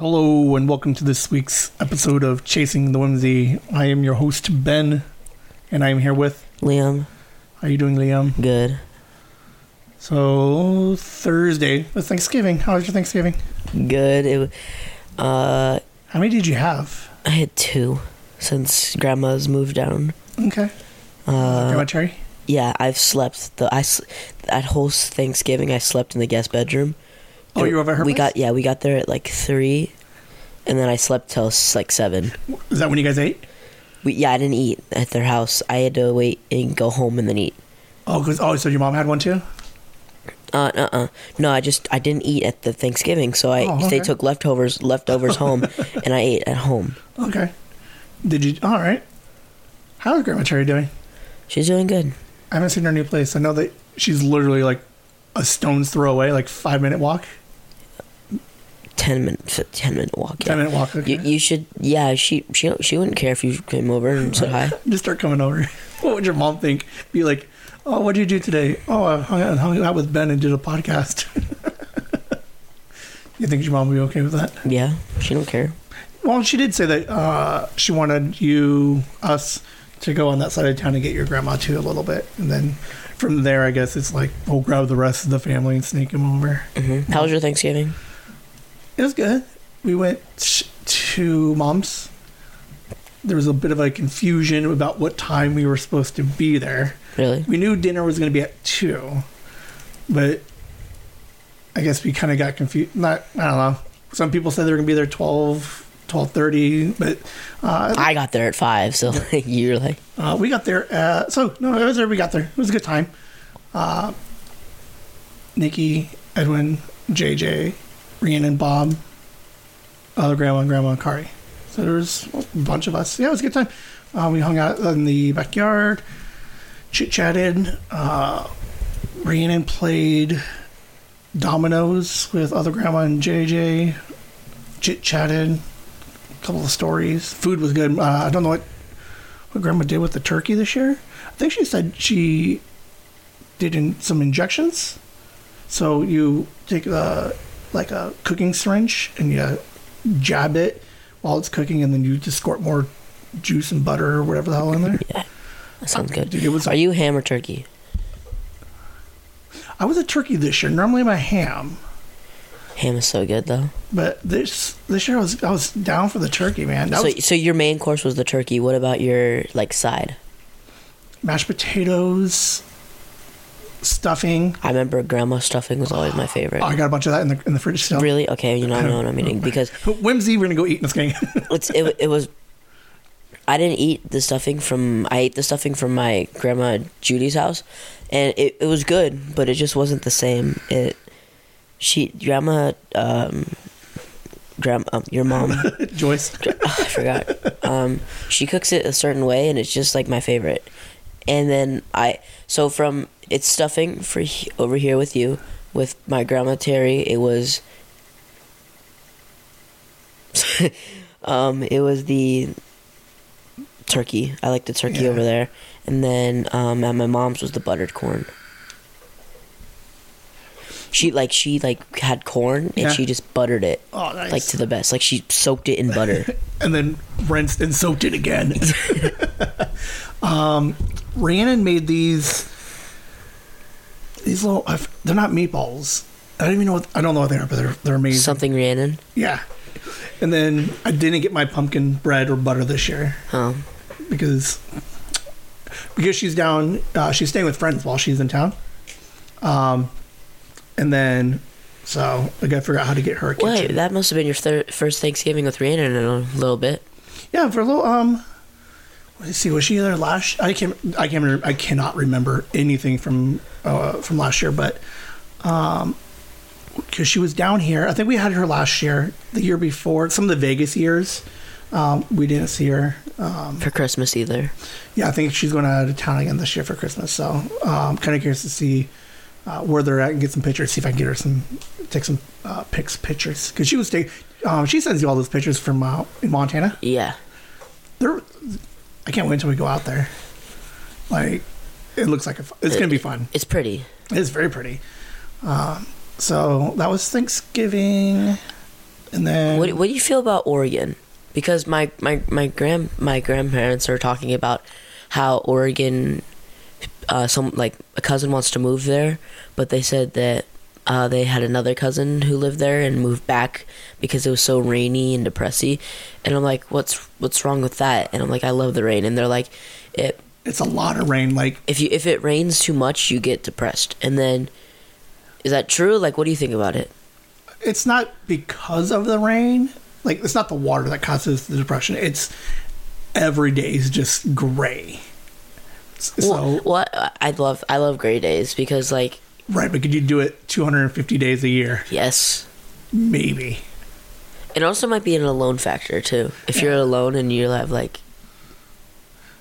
Hello and welcome to this week's episode of Chasing the Whimsy. I am your host Ben, and I am here with. Liam, How are you doing, Liam? good. So Thursday was Thanksgiving. How was your Thanksgiving? Good. It, uh, How many did you have? I had two since grandma's moved down. Okay. Uh, Grandma Cherry. yeah, I've slept the I s- that whole Thanksgiving I slept in the guest bedroom. Oh, you over at her We place? got yeah, we got there at like three, and then I slept till like seven. Is that when you guys ate? We yeah, I didn't eat at their house. I had to wait and go home and then eat. Oh, 'cause- oh, so your mom had one too? Uh, uh, uh. No, I just I didn't eat at the Thanksgiving, so I Oh, they took leftovers leftovers home, and I ate at home. Okay. Did you? All right. How is Grandma Cherry doing? She's doing good. I haven't seen her new place. I know that she's literally like a stone's throw away, like five minute walk, Ten minute ten minute walk. Yeah. ten minute walk. Okay. You, you should, yeah. She she she wouldn't care if you came over and said hi. Just start coming over. What would your mom think? Be like, oh, what did you do today? Oh, I hung out, hung out with Ben and did a podcast. you think your mom would be okay with that? Yeah, she don't care. Well, she did say that uh, she wanted you, us, to go on that side of town and get your grandma too a little bit, and then from there, I guess it's like we'll grab the rest of the family and sneak them over. hmm How was your Thanksgiving? It was good. We went to mom's. There was a bit of a confusion about what time we were supposed to be there. Really? We knew dinner was going to be at two, but I guess we kind of got confused. Not, I don't know. Some people said they were going to be there 12, 12.30, but uh, I got there at five, so you're like, uh, we got there. At, so no, it was there. We got there. It was a good time. Uh, Nikki, Edwin, JJ, Rhiannon, Bob, other grandma and grandma and Kari. So there was a bunch of us. Yeah, it was a good time. Uh, we hung out in the backyard, chit chatted. Uh, Rhiannon played dominoes with other grandma and JJ. Chit chatted. A couple of stories. Food was good. Uh, I don't know what what grandma did with the turkey this year. I think she said she did in some injections. So you take a like a cooking syringe and you jab it while it's cooking, and then you just squirt more juice and butter or whatever the hell in there. yeah, that sounds good. Dude, it was. Are you ham or turkey? I was a turkey this year. Normally I'm a ham, Ham is so good though. but this this year I was I was down for the turkey, man. That So was so your main course was the turkey. What about your like side? mashed potatoes, stuffing. I remember grandma stuffing was always my favorite. Oh, I got a bunch of that in the in the fridge still. Really? Okay, you know I know what I'm eating because Whimsy, we're gonna go eat this game. it's it, it was I didn't eat the stuffing from I ate the stuffing from my grandma Judy's house and it, it was good but it just wasn't the same it she grandma um grandma um, your mom Joyce. I forgot um she cooks it a certain way and it's just like my favorite and then I so from it's stuffing for he- over here with you with my grandma Terry it was um it was the turkey I like the turkey Yeah. over there and then um at my mom's was the buttered corn she like she like had corn and Yeah. she just buttered it Oh, nice. like to the best like she soaked it in butter and then rinsed and soaked it again. um, Rhiannon made these these little. I've- They're not meatballs. I don't even know what I don't know what they are, but they're they're amazing. something Rhiannon Yeah. And then I didn't get my pumpkin bread or butter this year oh because because she's down. Uh, she's staying with friends while she's in town. Um, and then so I got to figure out how to get her a kitchen. Wait, that must have been your thir- first Thanksgiving with Rhiannon in a little bit. Yeah, for a little. Um, let's see. Was she there last? I can't. I can't. Remember, I cannot remember anything from uh, from last year, but um, because she was down here. I think we had her last year, the year before, some of the Vegas years. Um, we didn't see her. Um, For Christmas either. yeah, I think she's going out of town again this year for Christmas. So, um, kind of curious to see uh, where they're at and get some pictures. See if I can get her some, take some uh, pics, pictures because she was stay. Um, she sends you all those pictures from uh, in Montana. Yeah. They're, I can't wait until we go out there. Like, it looks like a, it's gonna be fun. It's pretty. It's very pretty. Um, so that was Thanksgiving. and then What What do you feel about Oregon? Because my my my grand my grandparents are talking about how Oregon, uh, some like a cousin wants to move there, but they said that uh, they had another cousin who lived there and moved back because it was so rainy and depressy, and I'm like, what's what's wrong with that? And I'm like, I love the rain, and they're like, it it's a lot of rain. Like if you if it rains too much, you get depressed, and then is that true? Like, what do you think about it? it's not because of the rain. Like it's not the water that causes the depression. It's every day is just gray. So well, well, I love I love gray days because like right, but could you do it 250 days a year? yes, Maybe. it also might be an alone factor too. If you're alone and you have like,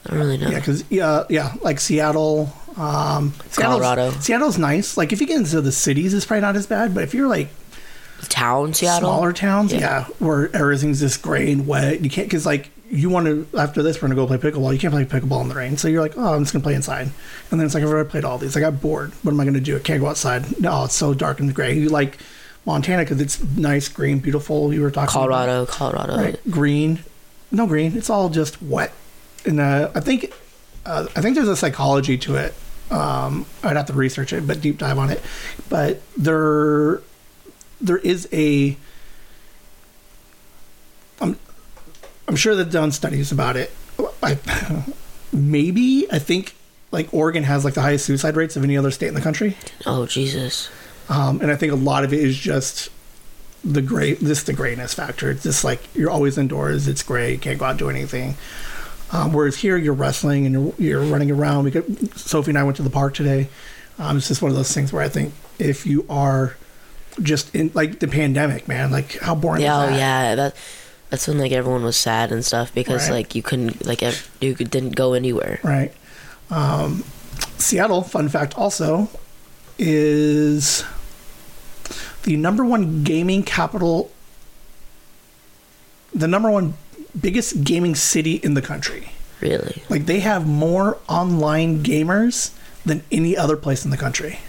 I really know. Yeah, because yeah, yeah, like Seattle, um, Seattle's- Colorado. Seattle's nice. Like if you get into the cities, it's probably not as bad. But if you're like Town Seattle. smaller towns, Yeah. yeah. where everything's just gray and wet, you can't because like you want to after this we're gonna go play pickleball. You can't play pickleball in the rain, so you're like, oh, I'm just gonna play inside. And then it's like I've already played all these. I got bored. What am I gonna do? I can't go outside. No, it's so dark and gray. You like Montana because it's nice, green, beautiful. You were talking about. Colorado, Colorado. right? Green, no green. It's all just wet. And uh, I think, uh, I think there's a psychology to it. Um, I'd have to research it, but deep dive on it. But there, there is a. I'm, I'm sure they've done studies about it. I, maybe I think like Oregon has like the highest suicide rates of any other state in the country. Oh Jesus. Um, and I think a lot of it is just the gray, just the grayness factor. It's just like you're always indoors. It's gray. You can't go out and do anything. Um, whereas here, you're wrestling and you're, you're running around. We could, Sophie and I went to the park today. Um, it's just one of those things where I think if you are just in like the pandemic, man, like how boring Yeah, oh yeah. That that's when like everyone was sad and stuff because Right. like you couldn't like ev- you didn't go anywhere. Right. Um, Seattle, fun fact also, is the number one gaming capital, the number one biggest gaming city in the country. Really. Like they have more online gamers than any other place in the country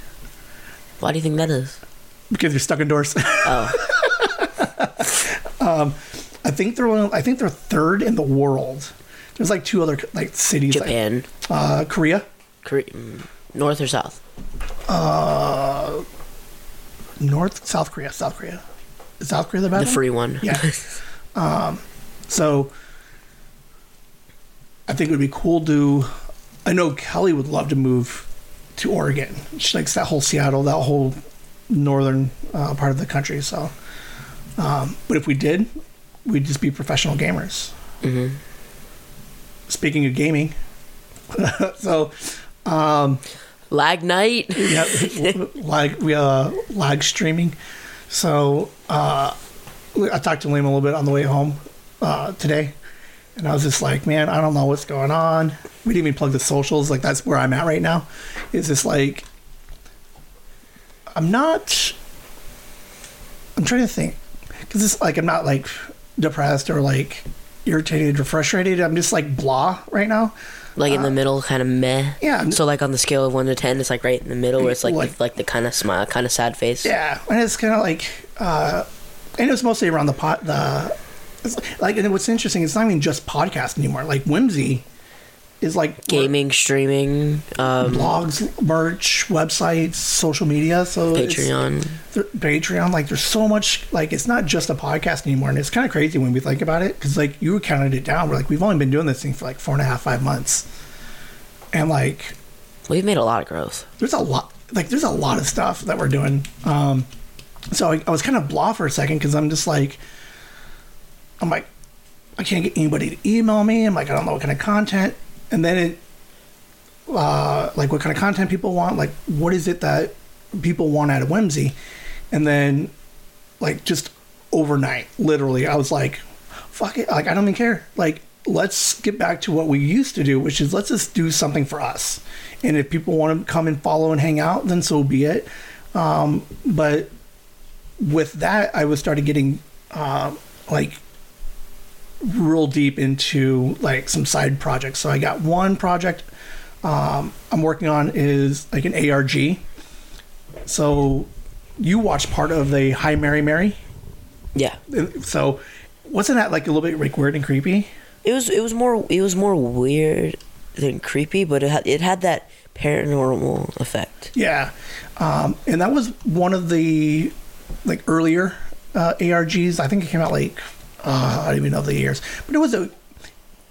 Why do you think that is? because you're stuck indoors. Oh, I think they're one, I think they're third in the world. There's like two other like cities, like, Japan, uh, Korea, Korea, mm, North or South? Uh, North, South Korea, South Korea. Is South Korea the bad The one? free one. Yeah. So I think it would be cool to. I know Kelly would love to move to Oregon. She likes that whole Seattle, that whole northern uh, part of the country. So, um, but if we did, we'd just be professional gamers. Mhm. Speaking of gaming, so Lag night. yeah, lag we uh lag streaming. So uh, I talked to Liam a little bit on the way home uh, today, and I was just like, man, I don't know what's going on. We didn't even plug the socials. Like that's where I'm at right now. It's just like I'm not. I'm trying to think because it's like I'm not like depressed or like irritated or frustrated. I'm just like blah right now. Like in the middle, kind of meh. Uh, yeah. So like on the scale of one to ten, it's like right in the middle, where it's like Like- the, like the kind of smile, kind of sad face. Yeah, and it's kind of like, uh, and it was mostly around the pot. The it's like, and what's interesting, it's not even just podcast anymore. Like Whimsy is like Gaming, streaming, um, blogs, merch, websites, social media. So Patreon. Patreon. Like there's so much. Like it's not just a podcast anymore, and it's kind of crazy when we think about it because like you counted it down. We're like we've only been doing this thing for like four and a half, five months, and like We've made a lot of growth. there's a lot like there's a lot of stuff that we're doing um so i, I was kind of blah for a second because i'm just like i'm like i can't get anybody to email me. I'm like i don't know what kind of content. And then it uh like what kind of content people want like what is it that people want out of whimsy? And then like just overnight literally i was like fuck it. Like i don't even care. Like let's get back to what we used to do which is let's just do something for us. And if people want to come and follow and hang out then so be it. Um, but with that i was started getting uh, like real deep into like some side projects so i got one project um, i'm working on is like an arg so you watched part of the hi mary mary Yeah, So, wasn't that like a little bit like weird and creepy? it was it was more it was more weird than creepy, but it had it had that paranormal effect. Yeah, um, and that was one of the like earlier uh, ARGs. I think it came out like uh, I don't even know the years, but it was a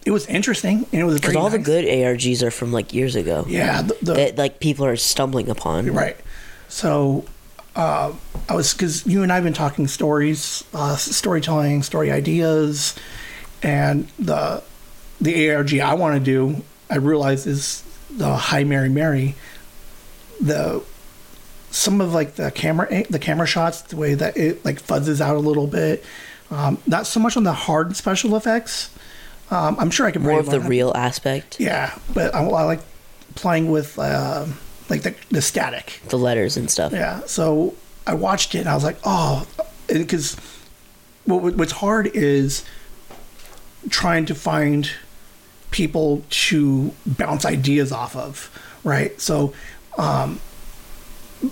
it was interesting and it was Because all the good ARGs are from like years ago. Yeah, the, the, that like people are stumbling upon. right. So uh, I was because you and I've been talking stories, uh, storytelling, story ideas, and the the ARG I want to do. I realize is the Hi Mary Mary. The some of like the camera the camera shots, the way that it like fuzzes out a little bit. Um, not so much on the hard special effects. Um, I'm sure I can More bring of the up. real aspect, Yeah, but I, I like playing with uh, like the, the static. the letters and stuff. Yeah, so I watched it and I was like, oh, because what, what's hard is trying to find people to bounce ideas off of, right? So, um,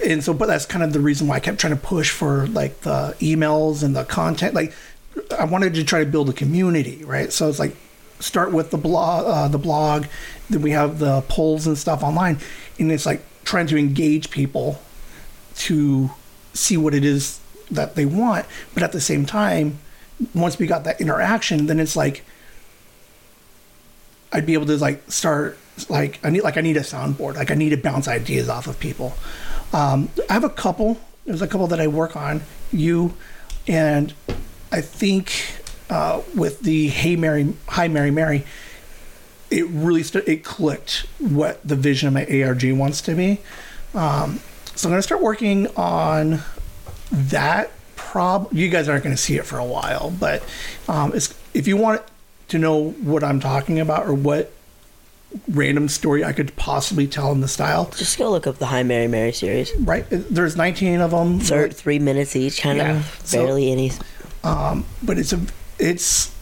and so, but that's kind of the reason why I kept trying to push for like the emails and the content. Like, I wanted to try to build a community, right? So it's like start with the blog, uh, the blog, then we have the polls and stuff online, and it's like trying to engage people to see what it is that they want. But at the same time, once we got that interaction, then it's like I'd be able to like start like I need like I need a soundboard. Like I need to bounce ideas off of people. Um, I have a couple. There's a couple that I work on. You and I think uh, with the Hey Mary, Hi Mary Mary, it really st- it clicked what the vision of my ARG wants to be. Um, so I'm gonna start working on that. Prob you guys aren't gonna see it for a while, but um, if you want to know what I'm talking about or what random story I could possibly tell in the style, Just go look up the Hi Mary Mary series. right? There's 19 of them. Thir three minutes each, kind Yeah, of so- barely any. Um but it's a it's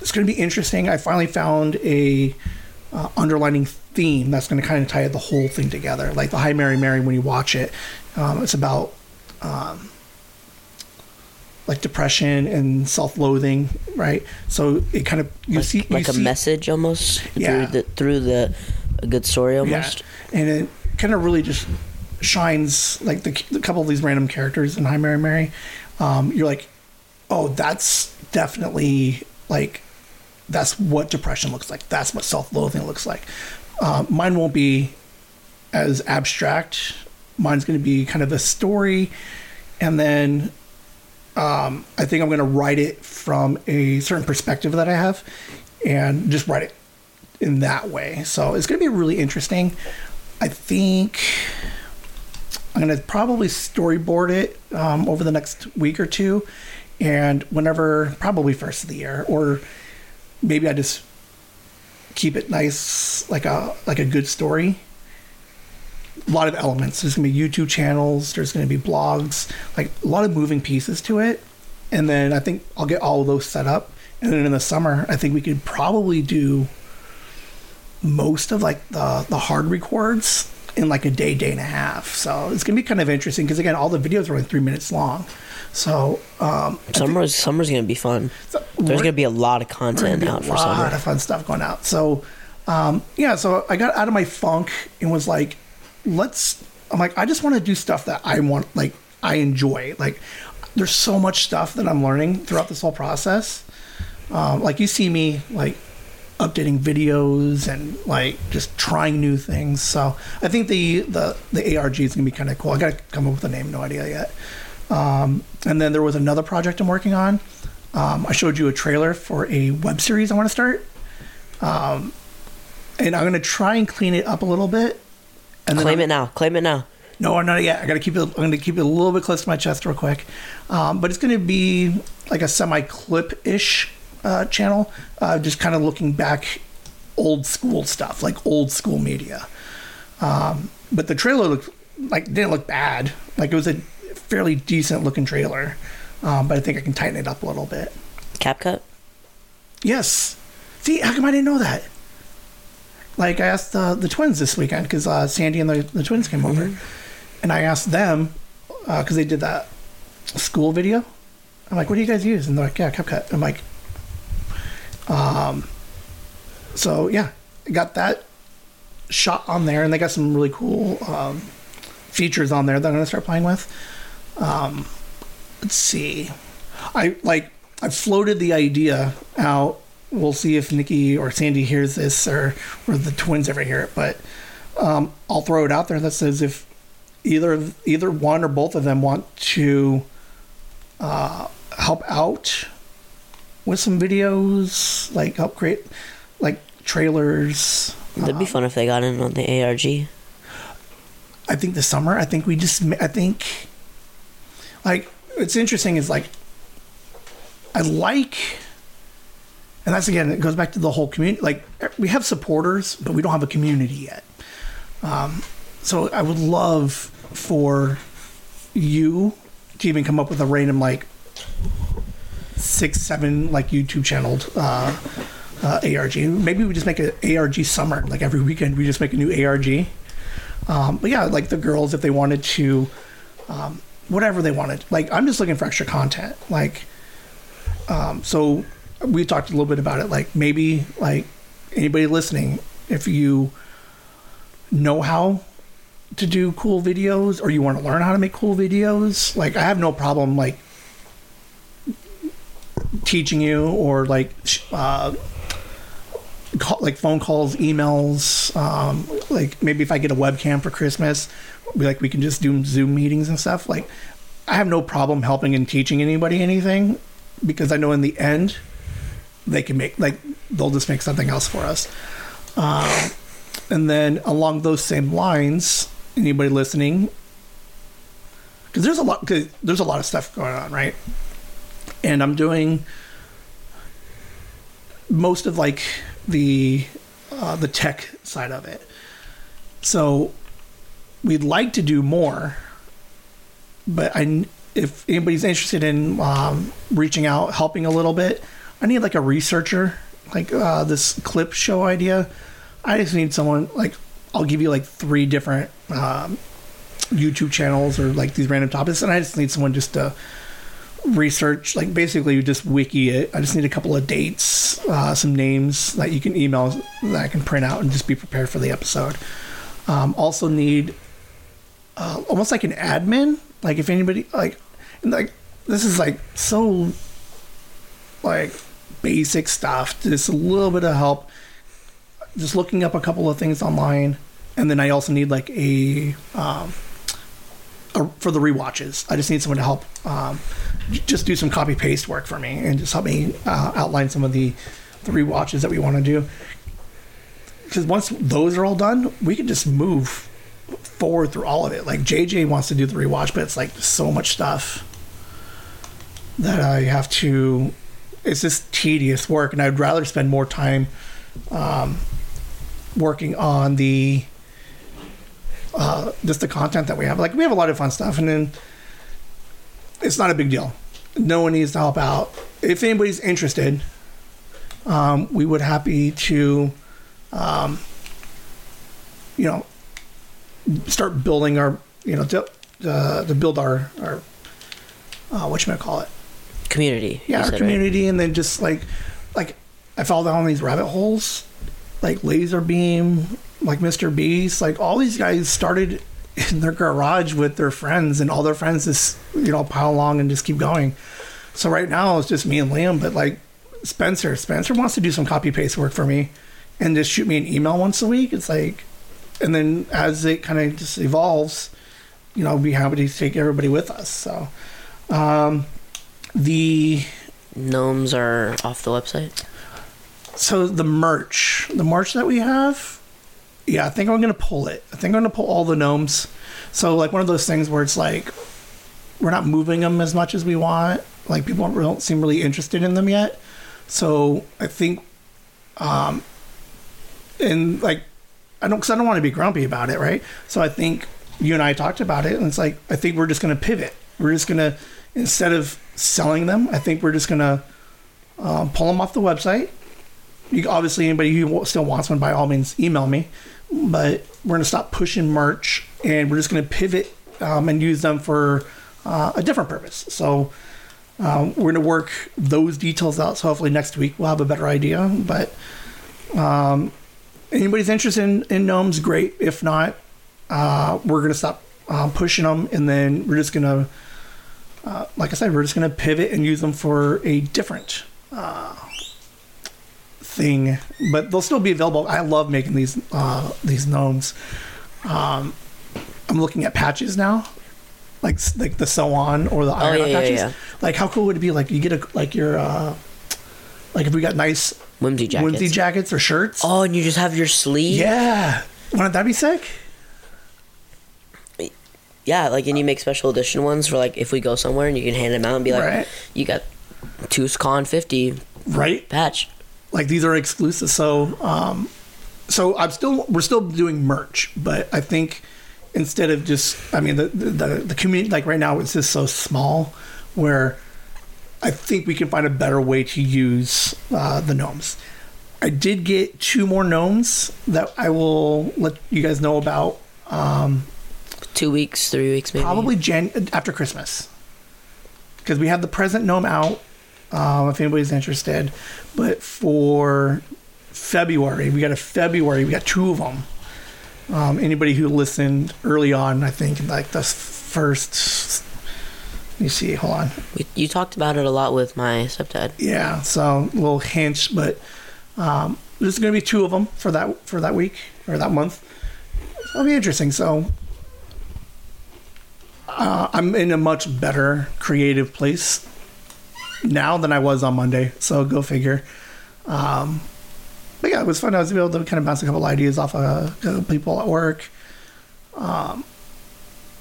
it's going to be interesting. I finally found a uh, underlining theme that's going to kind of tie the whole thing together. Like the Hi Mary Mary, when you watch it, um, it's about um, like depression and self-loathing, right? So it kind of you Like, see you like a message almost Yeah. through the through the a good story almost. Yeah. And it kind of really just shines like the, the couple of these random characters in Hi Mary Mary. Um, you're like, oh, that's definitely like that's what depression looks like. That's what self-loathing looks like. Um, mine won't be as abstract. Mine's going to be kind of a story, and then um, I think I'm going to write it from a certain perspective that I have, and just write it in that way. So it's going to be really interesting. I think I'm going to probably storyboard it um, over the next week or two, and whenever, probably first of the year, or maybe I just keep it nice, like a like a good story. A lot of elements. There's going to be YouTube channels. There's going to be blogs. Like a lot of moving pieces to it, and then I think I'll get all of those set up. And then in the summer, I think we could probably do most of like the the hard records in like a day, day and a half. So it's gonna be kind of interesting because again, all the videos are only three minutes long. So um, Summer's summer's gonna be fun. so There's gonna be a lot of content out be a lot of fun stuff going out. So um, yeah, so I got out of my funk and was like, let's. I'm like, I just want to do stuff that I want, like I enjoy. Like, there's so much stuff that I'm learning throughout this whole process. Um, like you see me like updating videos and like just trying new things. So I think the the the ARG is gonna be kind of cool. I gotta come up with a name, no idea yet. Um, and then there was another project I'm working on. Um, I showed you a trailer for a web series I want to start. Um, and I'm gonna try and clean it up a little bit. And Claim I'm- it now. Claim it now. no, I'm not yet. I gotta keep it. I'm gonna keep it a little bit close to my chest, real quick. Um, but it's gonna be like a semi-clip-ish uh, channel, uh, just kind of looking back, old school stuff, like old school media. Um, but the trailer looked like didn't look bad. Like it was a fairly decent looking trailer. Um, but I think I can tighten it up a little bit. CapCut. Yes. See, how come I didn't know that? Like I asked uh, the twins this weekend because uh, Sandy and the, the twins came over, and I asked them because they did that school video, I'm like, what do you guys use? And they're like, yeah, CapCut. I'm like, um, so yeah, I got that shot on there, and they got some really cool um, features on there that I'm gonna start playing with. Um, let's see, I like I floated the idea out. We'll see if Nikki or Sandy hears this, or or the twins ever hear it. But um, I'll throw it out there that says if either either one or both of them want to uh, help out with some videos, like help create like trailers. That'd be um, fun if they got in on the ARG. I think this summer. I think we just. I think like it's interesting is like I like, and that's again it goes back to the whole community. Like we have supporters, but we don't have a community yet. Um, so I would love for you to even come up with a random like six, seven like YouTube channeled uh, uh, ARG. Maybe we just make an ARG summer. Like every weekend, we just make a new ARG. Um, but yeah, like the girls, if they wanted to, um, whatever they wanted. Like I'm just looking for extra content. Like, um, so we talked a little bit about it. Like maybe like anybody listening, if you know how to do cool videos or you want to learn how to make cool videos, like I have no problem like teaching you or like uh, call, like phone calls, emails. Um, like maybe if I get a webcam for Christmas, be like we can just do Zoom meetings and stuff. Like I have no problem helping and teaching anybody anything because I know in the end they can make like they'll just make something else for us. Um, and then along those same lines, anybody listening, because there's a lot, cause there's a lot of stuff going on, right? And I'm doing most of like the uh, the tech side of it. So we'd like to do more, but I if anybody's interested in um, reaching out, helping a little bit, I need like a researcher, like uh, this clip show idea. I just need someone like I'll give you like three different um, YouTube channels or like these random topics, and I just need someone just to research, like basically just wiki it. I just need a couple of dates, uh, some names that you can email that I can print out and just be prepared for the episode. Um, also need uh, almost like an admin, like if anybody like like this is like so like basic stuff, just a little bit of help just looking up a couple of things online, and then I also need like a, um, a for the rewatches. I just need someone to help um, just do some copy paste work for me and just help me uh, outline some of the the rewatches that we want to do. Because once those are all done, we can just move forward through all of it. Like JJ wants to do the rewatch, but it's like so much stuff that I have to. It's just tedious work, and I'd rather spend more time um, working on the uh, just the content that we have. Like we have a lot of fun stuff, and then it's not a big deal. No one needs to help out. If anybody's interested, um, we would happy to, um, you know, start building our, you know, to, uh, to build our our uh, what you might call it, Community. yeah, said, right? community, and then just like like I fall down these rabbit holes, like LazarBeam, like Mr. Beast, like all these guys started in their garage with their friends, and all their friends just you know pile along and just keep going. So right now it's just me and Liam, but like Spencer, Spencer wants to do some copy paste work for me, and just shoot me an email once a week. It's like, and then as it kind of just evolves, you know, I'll be happy to take everybody with us. So, um, the Gnomes are off the website. so the merch, the merch that we have, yeah, I think I'm gonna pull it. I think I'm gonna pull all the gnomes. So like one of those things where it's like we're not moving them as much as we want. Like people don't, don't seem really interested in them yet. So I think, um, and like I don't, cause I don't want to be grumpy about it, right? So I think you and I talked about it, and it's like I think we're just gonna pivot. We're just gonna instead of selling them, I think we're just gonna um, pull them off the website you obviously anybody who still wants one by all means email me but we're to stop pushing merch and we're just to pivot um, and use them for uh, a different purpose so um, we're to work those details out. So hopefully next week we'll have a better idea. But um, anybody's interested in, in gnomes, great. If not, uh, we're to stop uh, pushing them, and then we're just to, uh, like I said, we're just going to pivot and use them for a different uh, thing. But they'll still be available. I love making these uh, these gnomes. Um, I'm looking at patches now, like like the sew on or the iron yeah, on yeah, patches. yeah. Like how cool would it be? Like you get a like your uh, like if we got nice Whimsy jackets. whimsy jackets or shirts. Oh, and you just have your sleeve. Yeah, wouldn't that be sick? Yeah, like and you make special edition ones for like if we go somewhere and you can hand them out and be like, Right. you got TooScon fifty Right? patch. Like these are exclusive. So um, so I'm still we're still doing merch, but I think instead of just I mean the the, the, the community like right now it's just so small where I think we can find a better way to use uh, the gnomes. I did get two more gnomes that I will let you guys know about Two weeks, three weeks, maybe. probably Jan- after Christmas because we have the present gnome out. Um, if anybody's interested, but for February, we got a February. We got two of them. Um, anybody who listened early on, I think like the first. Let me see. Hold on. We, you talked about it a lot with my stepdad. Yeah, so a little hint, but um, there's going to be two of them for that for that week or that month. It'll be interesting. So uh, I'm in a much better creative place now than I was on Monday. So go figure. Um, but yeah, it was fun. I was able to kind of bounce a couple ideas off of people at work. Um,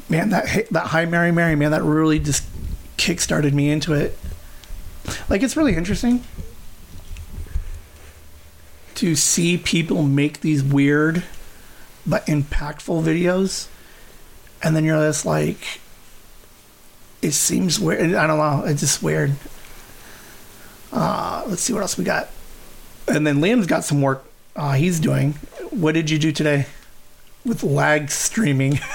man, that that Hi Mary Mary man, that really just kickstarted me into it. Like it's really interesting to see people make these weird but impactful videos, and then you're just like, it seems weird. I don't know. It's just weird. Uh, let's see what else we got. And then Liam's got some work uh, he's doing. What did you do today with lag streaming?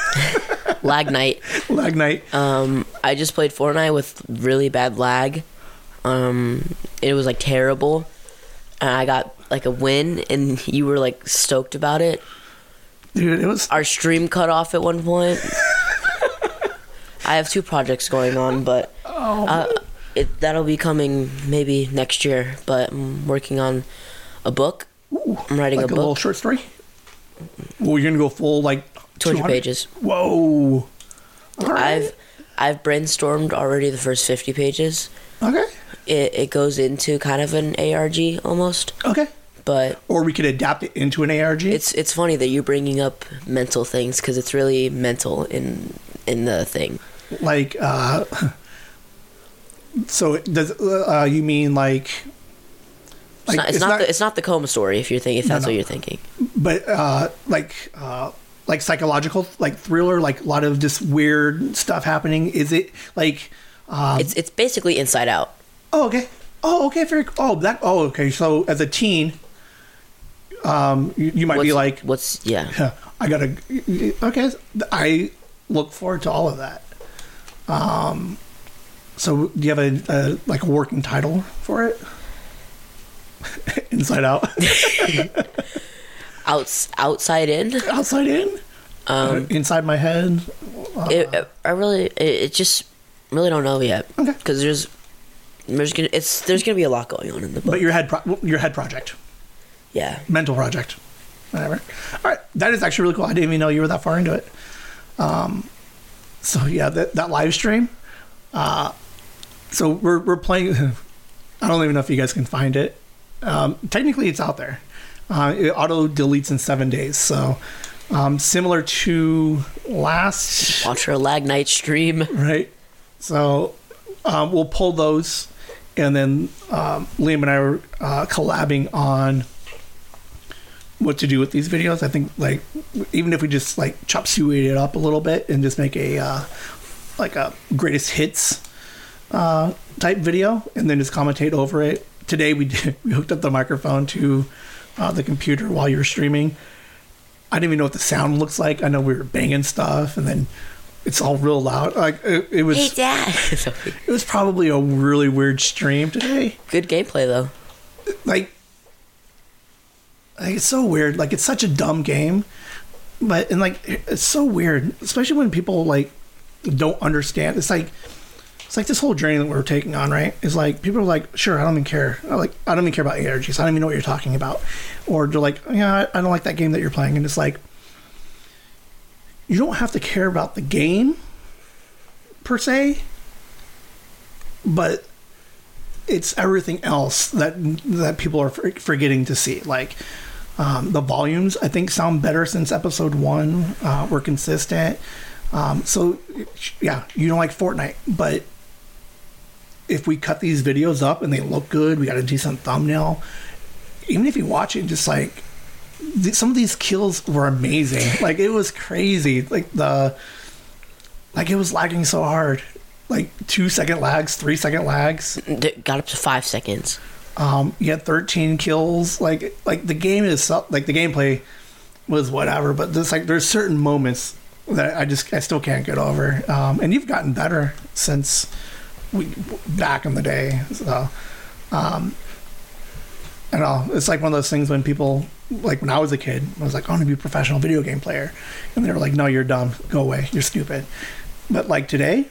Lag night. lag night. Um, I just played Fortnite with really bad lag. Um, it was like terrible, and I got like a win, and you were like stoked about it. Dude, it was Our stream cut off at one point. I have two projects going on, but Oh, uh, it that'll be coming maybe next year. But I'm working on a book. I'm writing like a, a little short story. Well, you're gonna go full like 200 pages. Whoa. Right. I've I've brainstormed already the first 50 pages. okay. It it goes into kind of an ARG almost, Okay. But Or we could adapt it into an ARG. it's it's funny that you're bringing up mental things because it's really mental in in the thing. like uh so does uh you mean like It's not. It's, not, the, it's not the coma story. If you're thinking, if No, that's no. what you're thinking. but uh like uh like psychological like thriller like a lot of just weird stuff happening is it like um It's it's basically Inside Out. oh okay oh okay very oh that oh okay so as a teen um you, you might What's, be like what's yeah. Yeah, I gotta. Okay, I look forward to all of that. Um, so do you have a, a like a working title for it? Inside out, Outs, outside in. outside in, Um, inside my head. it, I really, it, it just really don't know yet. Okay. Because there's there's gonna it's there's gonna be a lot going on in the book. But your head, pro- your head project, yeah. mental project, whatever. All right, that is actually really cool. I didn't even know you were that far into it. Um, so yeah, that that live stream. Uh, so we're we're playing. I don't even know if you guys can find it. Um, technically, it's out there. Uh, it auto deletes in seven days. So um, similar to last Watch our lag night stream. right? So um, we'll pull those, and then um, Liam and I are uh, collabing on what to do with these videos. I think like even if we just like chop suey it up a little bit and just make a uh, like a greatest hits uh, type video, and then just commentate over it. Today we did, we hooked up the microphone to uh, the computer while you were streaming. I didn't even know what the sound looks like. I know we were banging stuff, and then it's all real loud. Like it, it was. Hey, Dad. It was probably a really weird stream today. Good gameplay though. Like, like it's so weird. Like it's such a dumb game, but and like it's so weird, especially when people like don't understand. It's like it's like this whole journey that we're taking on, right? Is like people are like, sure, I don't even care. I like I don't even care about energies. I don't even know what you're talking about, or they're like, yeah, I, don't like that game that you're playing, and it's like you don't have to care about the game per se, but it's everything else that that people are forgetting to see. Like um, the volumes, I think sound better since episode one. Uh, we're consistent. Um, so yeah, you don't like Fortnite, but if we cut these videos up and they look good, we got a decent thumbnail. Even if you watch it, just like th- some of these kills were amazing. Like it was crazy. Like the like it was lagging so hard. Like two second lags, three second lags. D- Got up to five seconds. Um, you had 13 kills. Like like the game is like the gameplay was whatever, but there's like there's certain moments that I just I still can't get over. Um, and you've gotten better since we back in the day. So um, I don't know. It's like one of those things when people like when I was a kid, I was like, I want to be a professional video game player, and they were like, No, you're dumb. Go away. You're stupid. But like today,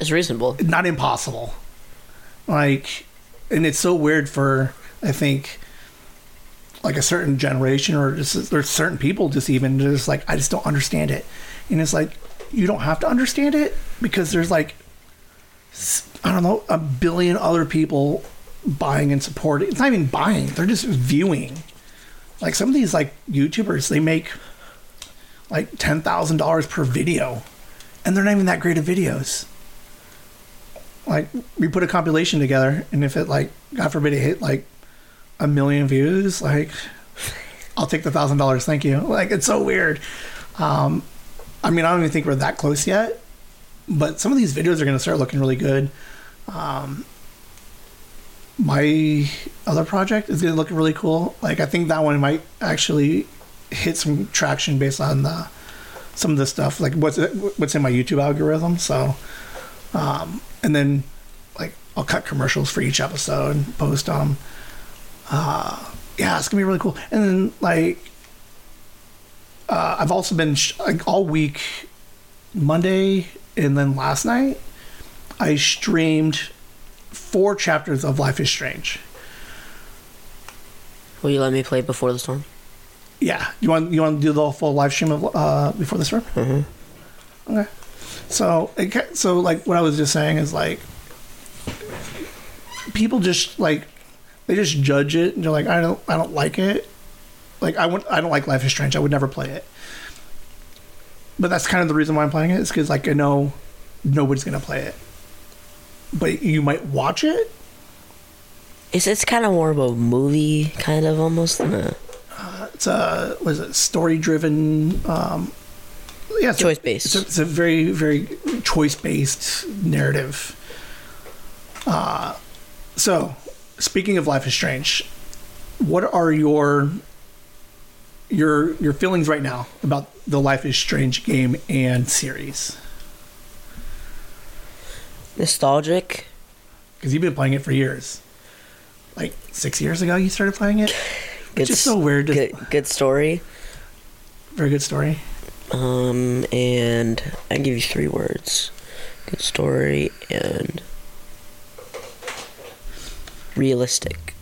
It's reasonable. not impossible. Like, and it's so weird for I think like a certain generation or just there's certain people just even just like I just don't understand it, and it's like you don't have to understand it because there's like I don't know a billion other people buying and supporting. It's not even buying; they're just viewing. Like some of these like YouTubers, they make like ten thousand dollars per video, and they're not even that great of videos like we put a compilation together and if it like god forbid it hit like a million views like i'll take the thousand dollars thank you. Like it's so weird. Um i mean i don't even think we're that close yet but some of these videos are going to start looking really good. Um my other project is going to look really cool. Like i think that one might actually hit some traction based on the some of the stuff like what's what's in my youtube algorithm so um, and then like I'll cut commercials for each episode and post them. Uh, yeah, it's gonna be really cool. And then like uh, I've also been sh- like all week, Monday and then last night, I streamed four chapters of Life is Strange. Will you let me play Before the Storm? Yeah, you want you want to do the full live stream of uh, before the Storm? Mm-hmm. Okay. So, it, so like what I was just saying is like people just like they just judge it and they're like I don't I don't like it. Like I would I don't like Life is Strange. I would never play it. But that's kind of the reason why I'm playing it is because like I know nobody's gonna play it, but you might watch it. It's it's kind of more of a movie, kind of almost than a It's a was it story driven. Um, yeah, it's a- choice based. It's a, it's a very, very choice based narrative. Uh, so, speaking of Life is Strange, what are your your your feelings right now about the Life is Strange game and series? Nostalgic. Because you've been playing it for years. Like six years ago, you started playing it. Which is s- so weird. to- Good, good story. Very good story. Um, and I give you three words: good story and realistic.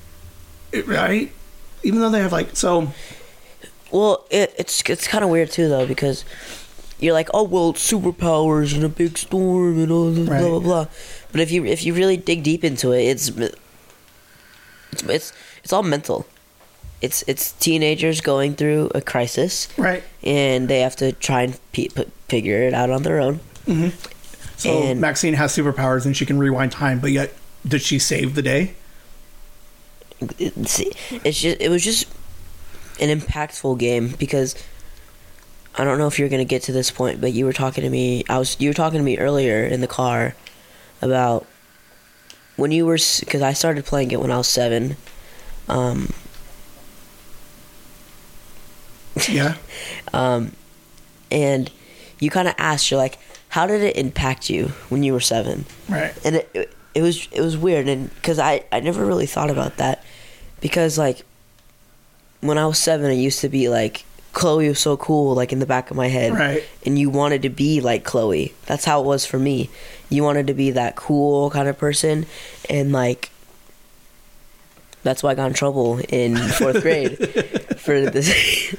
Right? Even though they have like so. Well, it, it's it's kind of weird too though because you're like, oh well, superpowers and a big storm and all this Right. blah blah blah. But if you if you really dig deep into it, it's it's it's it's all mental. It's it's teenagers going through a crisis Right. and they have to try and pe- p- figure it out on their own. So And- Maxine has superpowers and she can rewind time, but yet did she save the day? It's, it's just it was just an impactful game because I don't know if you're gonna get to this point, but you were talking to me. I was you were talking to me earlier in the car about when you were because I started playing it when I was seven. Um, Yeah. um, and you kind of asked, you're like, how did it impact you when you were seven? Right. and it, it, it was it was weird and because I, I never really thought about that because like when I was seven it used to be like Chloe was so cool like in the back of my head Right. and you wanted to be like Chloe that's how it was for me you wanted to be that cool kind of person and like that's why I got in trouble in fourth grade for this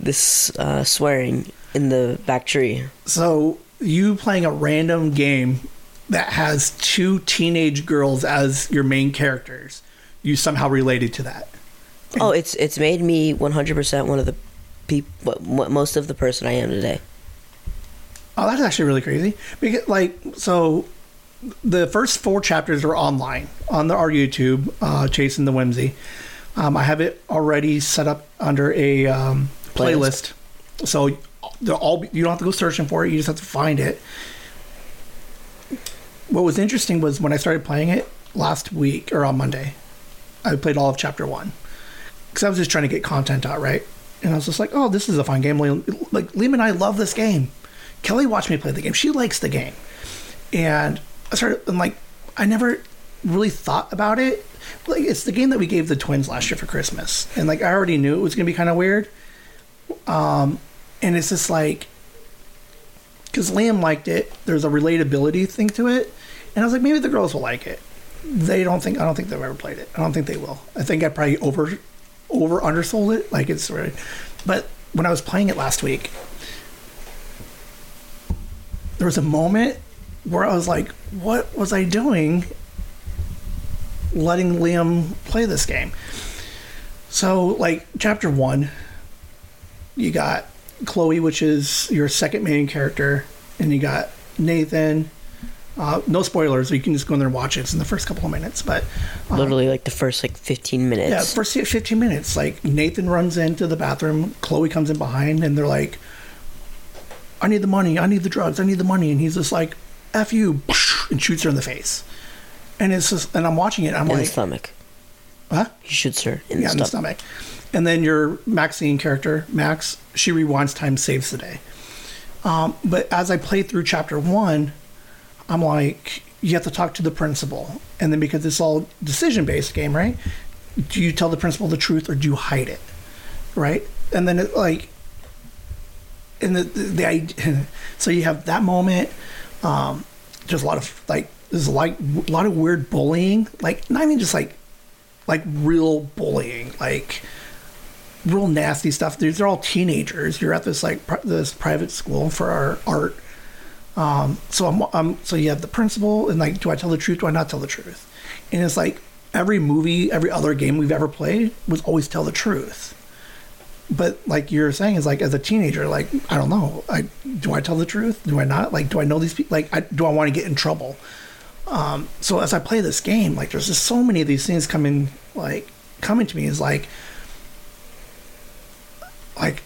this uh, swearing in the back tree So you playing a random game that has two teenage girls as your main characters, you somehow related to that. Oh, it's it's made me 100% one of the people, most of the person I am today. Oh, that's actually really crazy. Because like so, the first four chapters are online on the, our YouTube, uh, Chasing the Whimsy. Um, I have it already set up under a um, playlist, so they're all you don't have to go searching for it. You just have to find it. What was interesting was when I started playing it last week or on Monday, I played all of chapter one because I was just trying to get content out, right? And I was just like, "Oh, this is a fun game." Like Liam and I love this game. Kelly watched me play the game. She likes the game, and I started and like I never really thought about it. Like it's the game that we gave the twins last year for Christmas, and like I already knew it was gonna be kind of weird. Um, and it's just like because Liam liked it. There's a relatability thing to it, and I was like, maybe the girls will like it. They don't think. I don't think they've ever played it. I don't think they will. I think I probably over over undersold it. Like it's really, but when I was playing it last week, there was a moment where I was like, what was I doing letting Liam play this game? So, like, chapter one, you got Chloe, which is your second main character, and you got Nathan. Uh, no spoilers, so you can just go in there and watch it. It's in the first couple of minutes, but um, Literally, like the first like 15 minutes. yeah, first 15 minutes. Like Nathan runs into the bathroom, Chloe comes in behind, and they're like, "I need the money. I need the drugs. I need the money." And he's just like, "F you," and shoots her in the face. And it's just, and I'm watching it. I'm in like, the stomach. "Huh?" He shoots her in, yeah, the, in the stomach. stomach. And then your Maxine character, Max, she rewinds time, saves the day. Um, but as I played through chapter one, I'm like, you have to talk to the principal. And then because it's all decision based game, right? Do you tell the principal the truth or do you hide it? Right? And then it like, and the, the, the idea, so you have that moment. Um, there's a lot of like, there's like a lot of weird bullying, like not even just like, like real bullying, like real nasty stuff. These are all teenagers. You're at this like this private school for our art. Um, so I'm, I'm so you have the principal and like, do I tell the truth? Do I not tell the truth? And it's like every movie, every other game we've ever played was always tell the truth. But like you're saying, is like as a teenager, like I don't know, I do I tell the truth? Do I not? Like, do I know these people? Like, I, do I want to get in trouble? Um, so as I play this game, like there's just so many of these things coming, like coming to me is like, like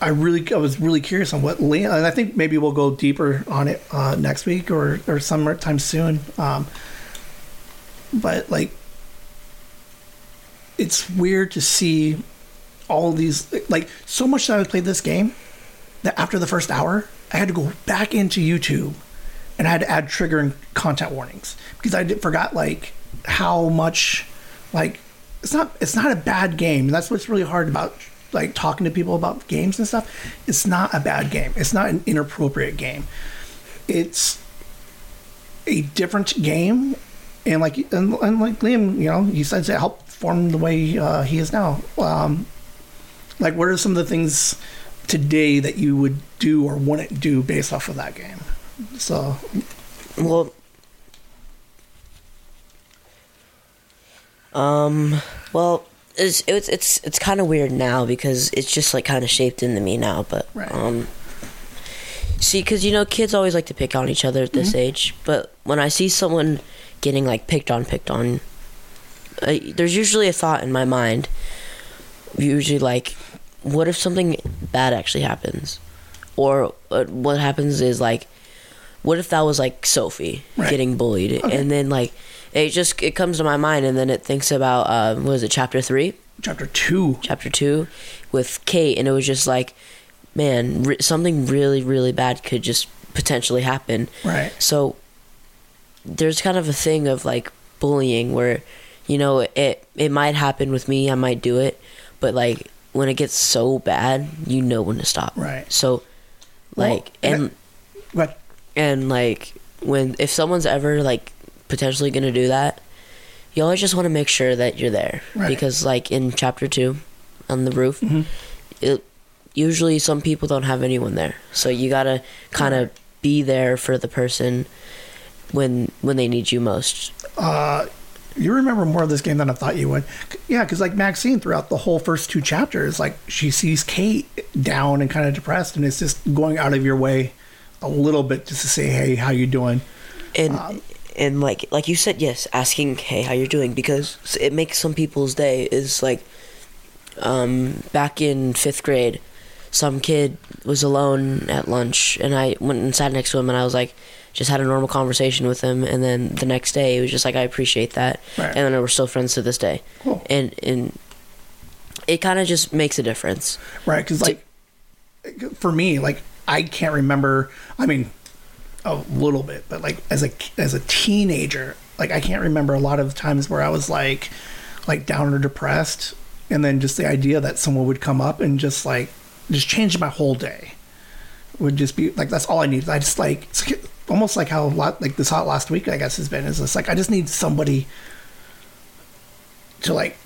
I really, I was really curious on what Liam, and I think maybe we'll go deeper on it uh, next week or or sometime soon. Um, but like, it's weird to see all these like so much that I played this game that after the first hour, I had to go back into YouTube and I had to add triggering content warnings because I did, forgot like how much like it's not it's not a bad game. And that's what's really hard about like talking to people about games and stuff. It's not a bad game. It's not an inappropriate game. It's a different game, and like and, and like Liam, you know, he says it helped form the way uh, he is now. Um, like, what are some of the things today that you would do or wouldn't do based off of that game? So, Well, um, well, it's it's it's it's kind of weird now because it's just like kind of shaped into me now. But Right. um, see, because you know, kids always like to pick on each other at this age. But when I see someone getting like picked on, picked on, uh, there's usually a thought in my mind. Usually, like, what if something bad actually happens, or uh, what happens is like what if that was like Sophie Right. getting bullied, Okay. and then like it just it comes to my mind, and then it thinks about uh, what was it chapter three, chapter two. chapter two, with Kate, and it was just like, man, re- something really really bad could just potentially happen. Right. So there's kind of a thing of like bullying where you know it it might happen with me, I might do it, but like when it gets so bad, you know when to stop. Right. So Well, like and and But and like when if someone's ever like potentially to do that, you always just want to make sure that you're there Right. because like in chapter 2 on the roof, Mhm. it usually some people don't have anyone there. So you got to kind of be there for the person when when they need you most. uh, you remember more of this game than I thought you would. Yeah, because like Maxine, throughout the whole first two chapters, like she sees Kate down and kind of depressed, and it's just going out of your way a little bit just to say, "Hey, how you doing?" and Um, and like like you said yes asking hey how you're doing because it makes some people's day is like um back in fifth grade some kid was alone at lunch and i went and sat next to him and i was like just had a normal conversation with him and then the next day it was just like i appreciate that Right. and then we're still friends to this day Cool. and and it kind of just makes a difference right? Because like for me, like I can't remember. I mean, a little bit, but like as a as a teenager, like I can't remember a lot of times where I was like like down or depressed, and then just the idea that someone would come up and just like just change my whole day would just be like that's all I need. I just like almost like how a lot like this hot last week I guess has been is just like I just need somebody to like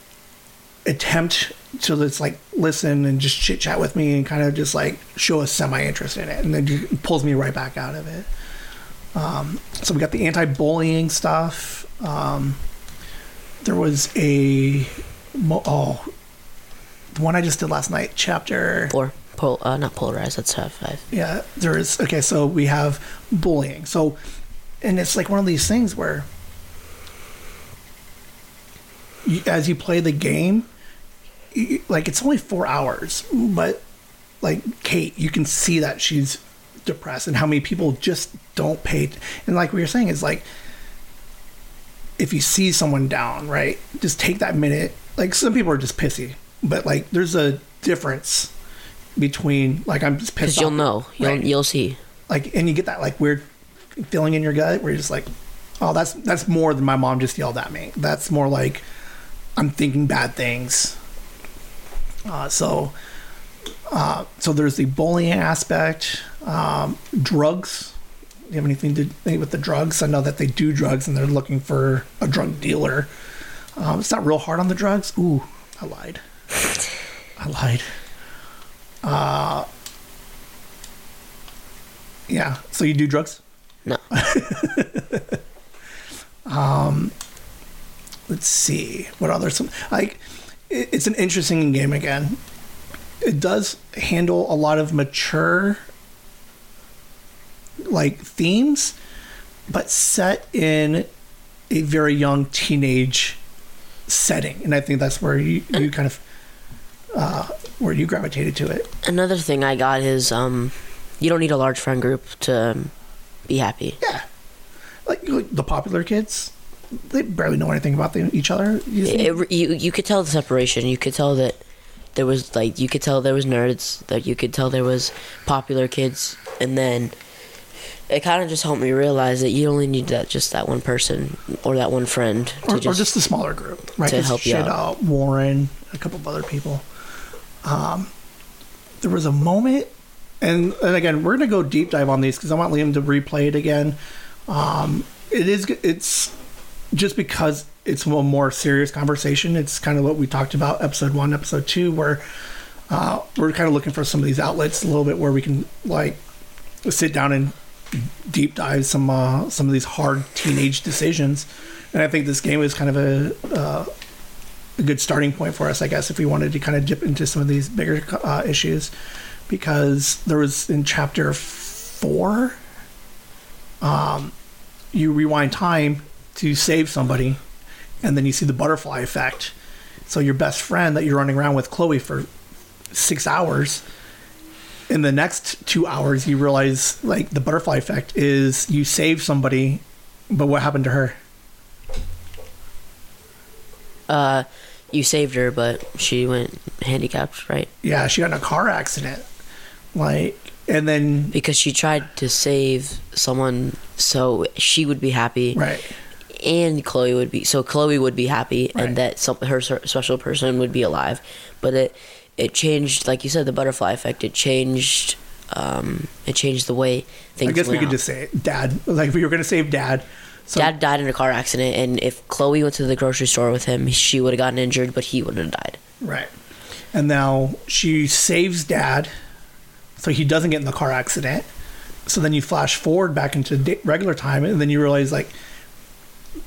attempt to just like listen and just chit chat with me and kind of just like show a semi interest in it, and then just pulls me right back out of it. Um, so we got the anti-bullying stuff. Um, there was a oh, the one I just did last night, chapter. or pol- uh, not polarized that's half five Yeah, there is. Okay, so we have bullying. So, and it's like one of these things where, you, as you play the game, you, like it's only four hours, but like Kate, you can see that she's depressed, and how many people just don't pay. t- and like we were saying, is like if you see someone down, right, just take that minute. Like some people are just pissy, but like there's a difference between like I'm just pissed because you'll know. You'll Right. you'll see. Like and you get that like weird feeling in your gut where you're just like oh that's that's more than my mom just yelled at me. That's more like i'm thinking bad things. Uh, so uh, so there's the bullying aspect um, drugs. Do you have anything to do with the drugs? I know that they do drugs and they're looking for a drug dealer. Um, it's not real hard on the drugs. Ooh i lied. I lied uh, yeah so you do drugs? No. Um, let's see what other some like it, it's an interesting game again. It does handle a lot of mature like themes but set in a very young teenage setting and i think that's where you, you kind of uh, where you gravitated to it Another thing I got is um, you don't need a large friend group to um, be happy. yeah like, like the popular kids they barely know anything about the, each other You think- It, you you could tell the separation. You could tell that there was like you could tell there was nerds. That you could tell there was popular kids, and then it kind of just helped me realize that you only need that just that one person or that one friend to or, just, or just a smaller group, right? to help you out. uh, Warren, a couple of other people. Um, there was a moment, and, and again, we're gonna go deep dive on these because I want Liam to replay it again. Um, it is, it's just because it's a more serious conversation. It's kind of what we talked about episode one, episode two, where uh, we're kind of looking for some of these outlets a little bit where we can like sit down and deep dive some uh, some of these hard teenage decisions. And I think this game is kind of a uh, a good starting point for us, I guess, if we wanted to kind of dip into some of these bigger uh, issues, because there was in chapter four, um, you rewind time to save somebody, and then you see the butterfly effect. So your best friend that you're running around with, Chloe, for six hours. In the next two hours, you realize like the butterfly effect is you save somebody, but what happened to her? Uh, you saved her, but she went handicapped, right? yeah, she got in a car accident. Like, and then because she tried to save someone so she would be happy, right, and Chloe would be so Chloe would be happy, Right. and that some her special person would be alive. But it it changed, like you said, the butterfly effect. It changed. Um, it changed the way things. I guess we went could out. just say it. Dad. Like we were gonna save Dad. So Dad died in a car accident, and if Chloe went to the grocery store with him, she would have gotten injured, but he wouldn't have died. right, and now she saves Dad, so he doesn't get in the car accident. So then you flash forward back into regular time, and then you realize like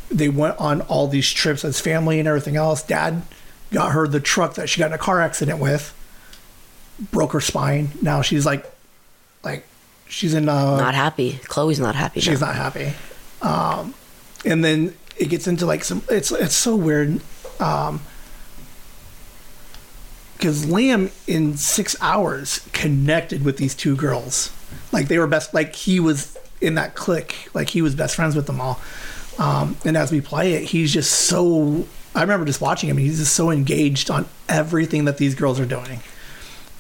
they went on all these trips as family and everything else. Dad got her the truck that she got in a car accident with, broke her spine. Now she's like, like she's in uh, not happy. Chloe's not happy. she's now. not happy. Um, and then it gets into like some. It's it's so weird. Um, because Liam in six hours connected with these two girls, like they were best. Like he was in that clique. Like he was best friends with them all. Um, and as we play it, he's just so. I remember just watching him. He's just so engaged on everything that these girls are doing.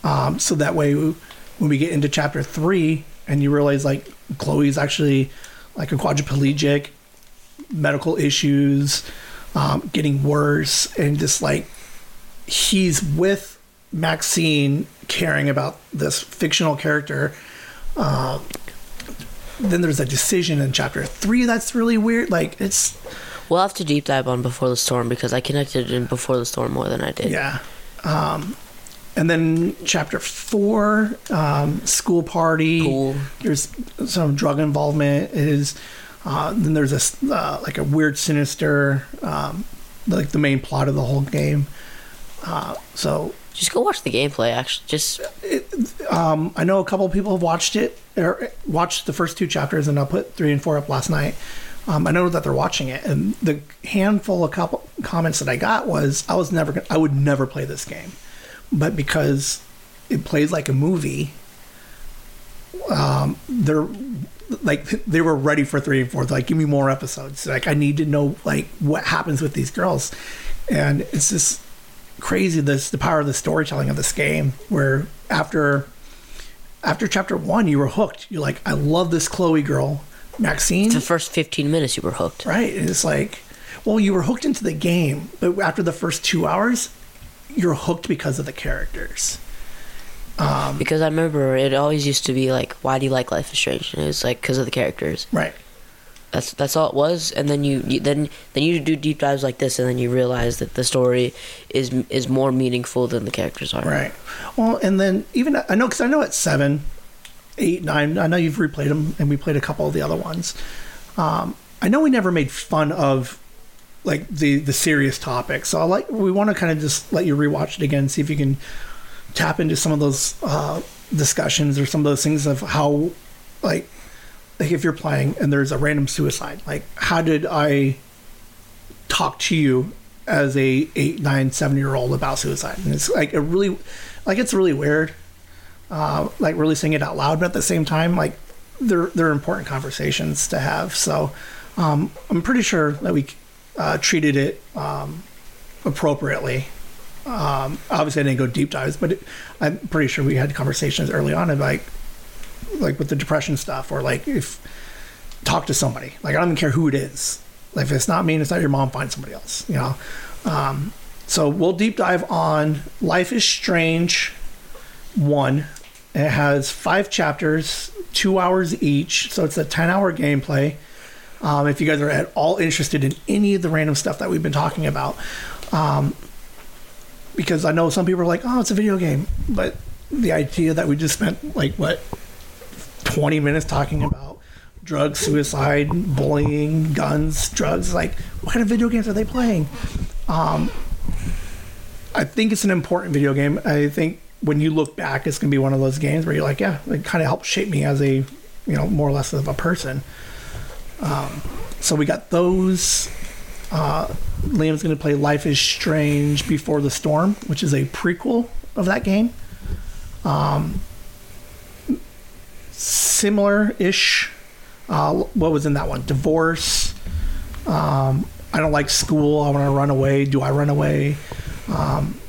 Um, so that way, when we get into chapter three, and you realize like Chloe's actually like a quadriplegic, medical issues, um, getting worse, and just like he's with Maxine caring about this fictional character. Um, then there's a decision in chapter three that's really weird. Like it's We'll have to deep dive on Before the Storm because I connected in Before the Storm more than I did. Yeah. Um, and then chapter four, um, school party. Cool. There's some drug involvement. Is uh, then there's this uh, like a weird, sinister, um, like the main plot of the whole game. Uh, so Just go watch the gameplay. Actually, just um, I know a couple of people have watched it or watched the first two chapters, and I put three and four up last night. Um, I know that they're watching it, and the handful of couple comments that I got was I was never gonna, I would never play this game, but because it plays like a movie, um, they're like they were ready for three and four. They're like, give me more episodes. Like I need to know like what happens with these girls, and it's just crazy this the power of the storytelling of this game where after after chapter one you were hooked you're like i love this chloe girl maxine It's the first 15 minutes you were hooked. right and it's like well you were hooked into the game but after the first two hours you're hooked because of the characters Because I remember it always used to be like, why do you like Life is Strange? And it was like, because of the characters. right That's that's all it was. And then you, you then then you do deep dives like this, and then you realize that the story is is more meaningful than the characters are. Right. Well, and then even I know because I know at seven, eight, nine. I know you've replayed them, and we played a couple of the other ones. Um, I know we never made fun of like the the serious topics, so I like we want to kind of just let you rewatch it again, see if you can tap into some of those uh, discussions or some of those things of how like like if you're playing and there's a random suicide, like how did I talk to you as a eight, nine, seven year old about suicide? And it's like a really, like it's really weird, uh, like really saying it out loud, but at the same time, like they're they're important conversations to have. So um, I'm pretty sure that we uh, treated it um, appropriately. Um, obviously, I didn't go deep dives, but it, I'm pretty sure we had conversations early on about like, like with the depression stuff, or like if talk to somebody. Like I don't even care who it is. Like if it's not me and it's not your mom, find somebody else. You know. Um, so we'll deep dive on Life is Strange one. It has five chapters, two hours each, so it's a ten-hour gameplay. Um, if you guys are at all interested in any of the random stuff that we've been talking about, um, because I know some people are like, "Oh, it's a video game," but the idea that we just spent like what 20 minutes talking about drugs, suicide, bullying, guns, drugs. Like, what kind of video games are they playing? Um, I think it's an important video game. I think when you look back, it's going to be one of those games where you're like, yeah, it kind of helped shape me as a, you know, more or less of a person. Um, so we got those. Uh, Liam's going to play Life is Strange Before the Storm, which is a prequel of that game. Um, similar ish. Uh, what was in that one? Divorce. Um, I don't like school. I want to run away. Do I run away? Um,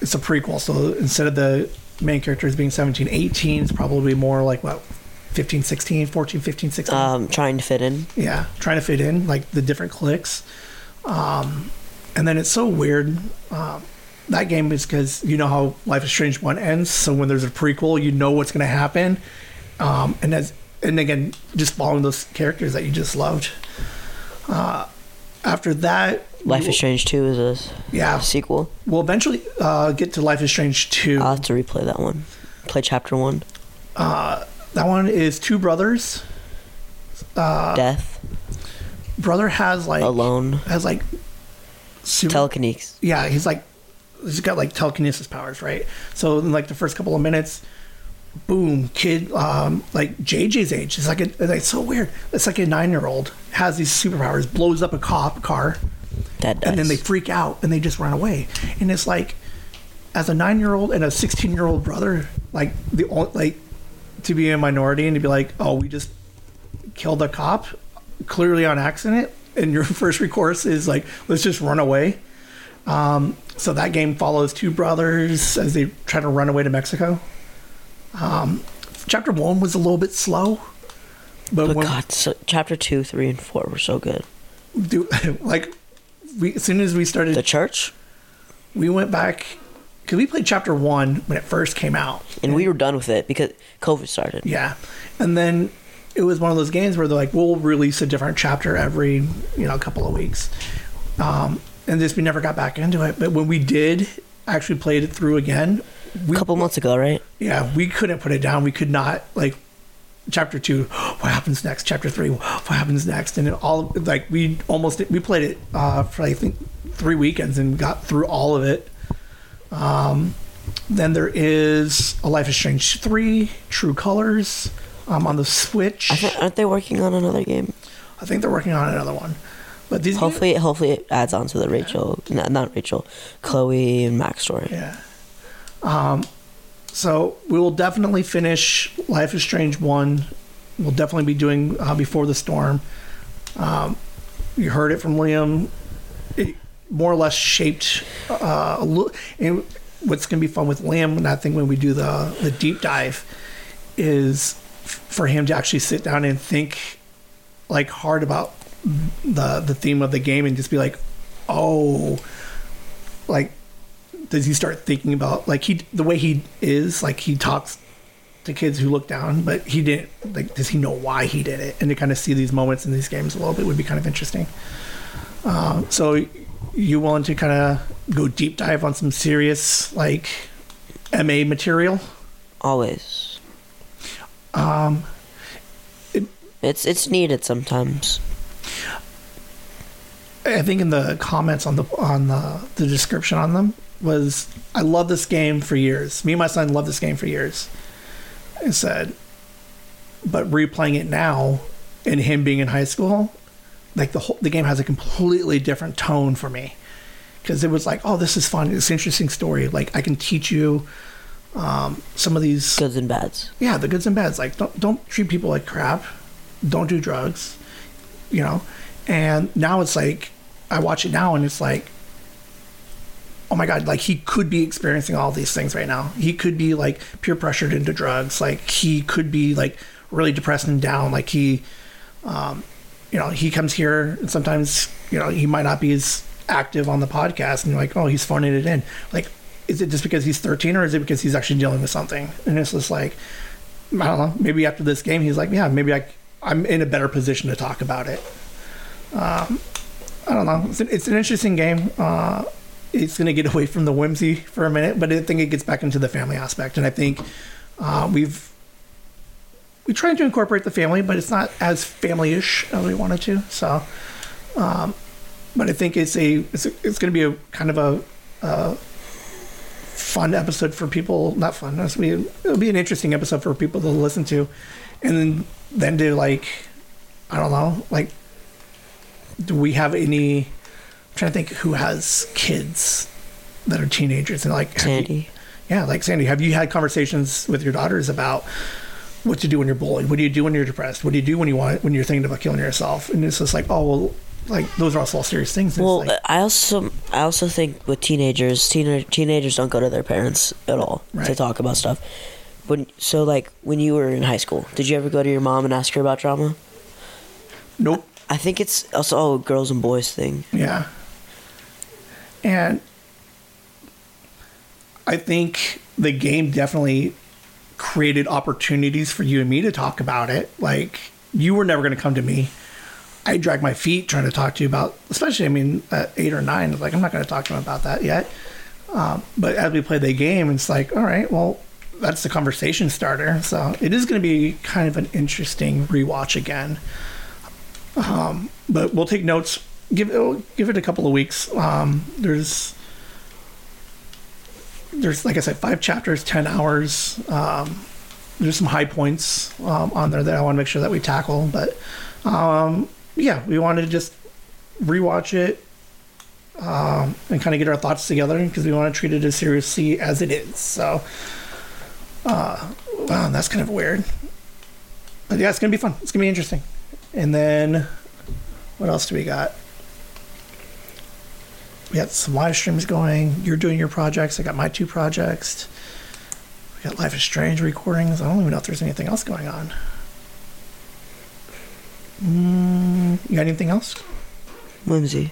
it's a prequel, so instead of the main characters being 17, 18 is probably more like what 15, 16, 14, 15, 16. Um, trying to fit in. yeah, trying to fit in like the different clicks. Um, and then it's so weird. Um, that game is because you know how Life is Strange one ends. So when there's a prequel, you know what's going to happen. Um, and as and again, just following those characters that you just loved. Uh, after that, Life is Strange 2 is a Yeah, sequel. we'll eventually uh, get to Life is Strange two. I'll have to replay that one. Play chapter 1. Uh, that one is two brothers. Uh, Death. brother has like Alone. has like super, Telekinesis. yeah, he's like he's got like telekinesis powers, right? So in like the first couple of minutes, boom, kid, um, like JJ's age. It's like a, it's like so weird. It's like a nine year old has these superpowers, blows up a cop car, That dies. and then they freak out and they just run away. And it's like, as a nine year old and a sixteen year old brother, like the only like to be a minority and to be like, oh, we just killed a cop, clearly on accident, and your first recourse is like, let's just run away. Um, so that game follows two brothers as they try to run away to Mexico. Um, chapter one was a little bit slow, but, But when God, so, chapter 2, 3, and 4 were so good. do, like we as soon as we started The church? we went back because we played chapter one when it first came out. And we were done with it because COVID started. Yeah, and then it was one of those games where they're like, we'll release a different chapter every you know a couple of weeks, um, and just we never got back into it. But when we did actually played it through again, we A couple months ago, right? yeah we couldn't put it down. We could not like chapter two. What happens next? Chapter three. What happens next? And it all like we almost we played it uh, for I think three weekends and got through all of it. Um, then there is a Life is Strange three, True Colors, um, on the Switch. Think, aren't they working on another game? I think they're working on another one. But these Hopefully, hopefully it adds on to the Rachel, not, not Rachel, Chloe and Max story. Yeah. Um, so we will definitely finish Life is Strange one. We'll definitely be doing uh, Before the Storm. Um, you heard it from Liam. More or less shaped uh, a little. And what's going to be fun with Liam, and I think when we do the the deep dive, is for him to actually sit down and think like hard about the the theme of the game and just be like, oh, like does he start thinking about like he the way he is like he talks to kids who look down but he didn't like does he know why he did it and to kind of see these moments in these games a little bit would be kind of interesting um, so you willing to kind of go deep dive on some serious like ma material Always. um, It's it's needed sometimes. I think in the comments on the on the, the description on them was I love this game for years. Me and my son love this game for years. I said, but replaying it now, and him being in high school, like the whole the game has a completely different tone for me because it was like, oh, this is fun. It's an interesting story. Like I can teach you um, some of these Goods and bads. yeah, the goods and bads. Like don't don't treat people like crap. Don't do drugs. You know. And now it's like I watch it now and it's like oh my god, like he could be experiencing all these things right now. He could be like peer pressured into drugs. Like he could be like really depressed and down. Like he um you know, he comes here and sometimes, you know, he might not be as active on the podcast and you're like, oh, he's phoning it in. Like, is it just because he's 13 or is it because he's actually dealing with something? And it's just like, I don't know. Maybe after this game, he's like, yeah, maybe I, I'm in a better position to talk about it. Um, I don't know. It's an, it's an interesting game. Uh, it's going to get away from the whimsy for a minute, but I think it gets back into the family aspect. And I think uh, we've we tried to incorporate the family, but it's not as family-ish as we wanted to. So, um, but I think it's a it's, a, it's going to be a kind of a, a fun episode for people. Not fun. It'll be it'll be an interesting episode for people to listen to, and then then to like I don't know like do we have any? I'm trying to think who has kids that are teenagers and like you- Sandy. yeah, like Sandy, have you had conversations with your daughters about what to do when you're bullied? What do you do when you're depressed? What do you do when you want when you're thinking about killing yourself? And it's just like, oh well, like those are also all serious things. And Well, like, I also I also think with teenagers, teen, teenagers don't go to their parents at all to talk about stuff. When so like when you were in high school, did you ever go to your mom and ask her about drama? Nope. I think it's also a girls and boys thing. Yeah. And I think the game definitely created opportunities for you and me to talk about it. Like, you were never going to come to me. I dragged my feet trying to talk to you about, especially, I mean, at eight or nine, like, I'm not going to talk to him about that yet. Um, but as we play the game, it's like, all right, well, that's the conversation starter. So it is going to be kind of an interesting rewatch again. Um, but we'll take notes. Give it, give it a couple of weeks. Um, there's there's like I said, five chapters, ten hours. Um, there's some high points um, on there that I want to make sure that we tackle. But um, yeah, we wanted to just rewatch it um, and kind of get our thoughts together because we want to treat it as seriously as it is. So, uh, wow, that's kind of weird. But yeah, it's gonna be fun. It's gonna be interesting. And then, what else do we got? We got some live streams going. You're doing your projects. I got my two projects. We got Life is Strange recordings. I don't even know if there's anything else going on. Mm, you got anything else? Whimsy.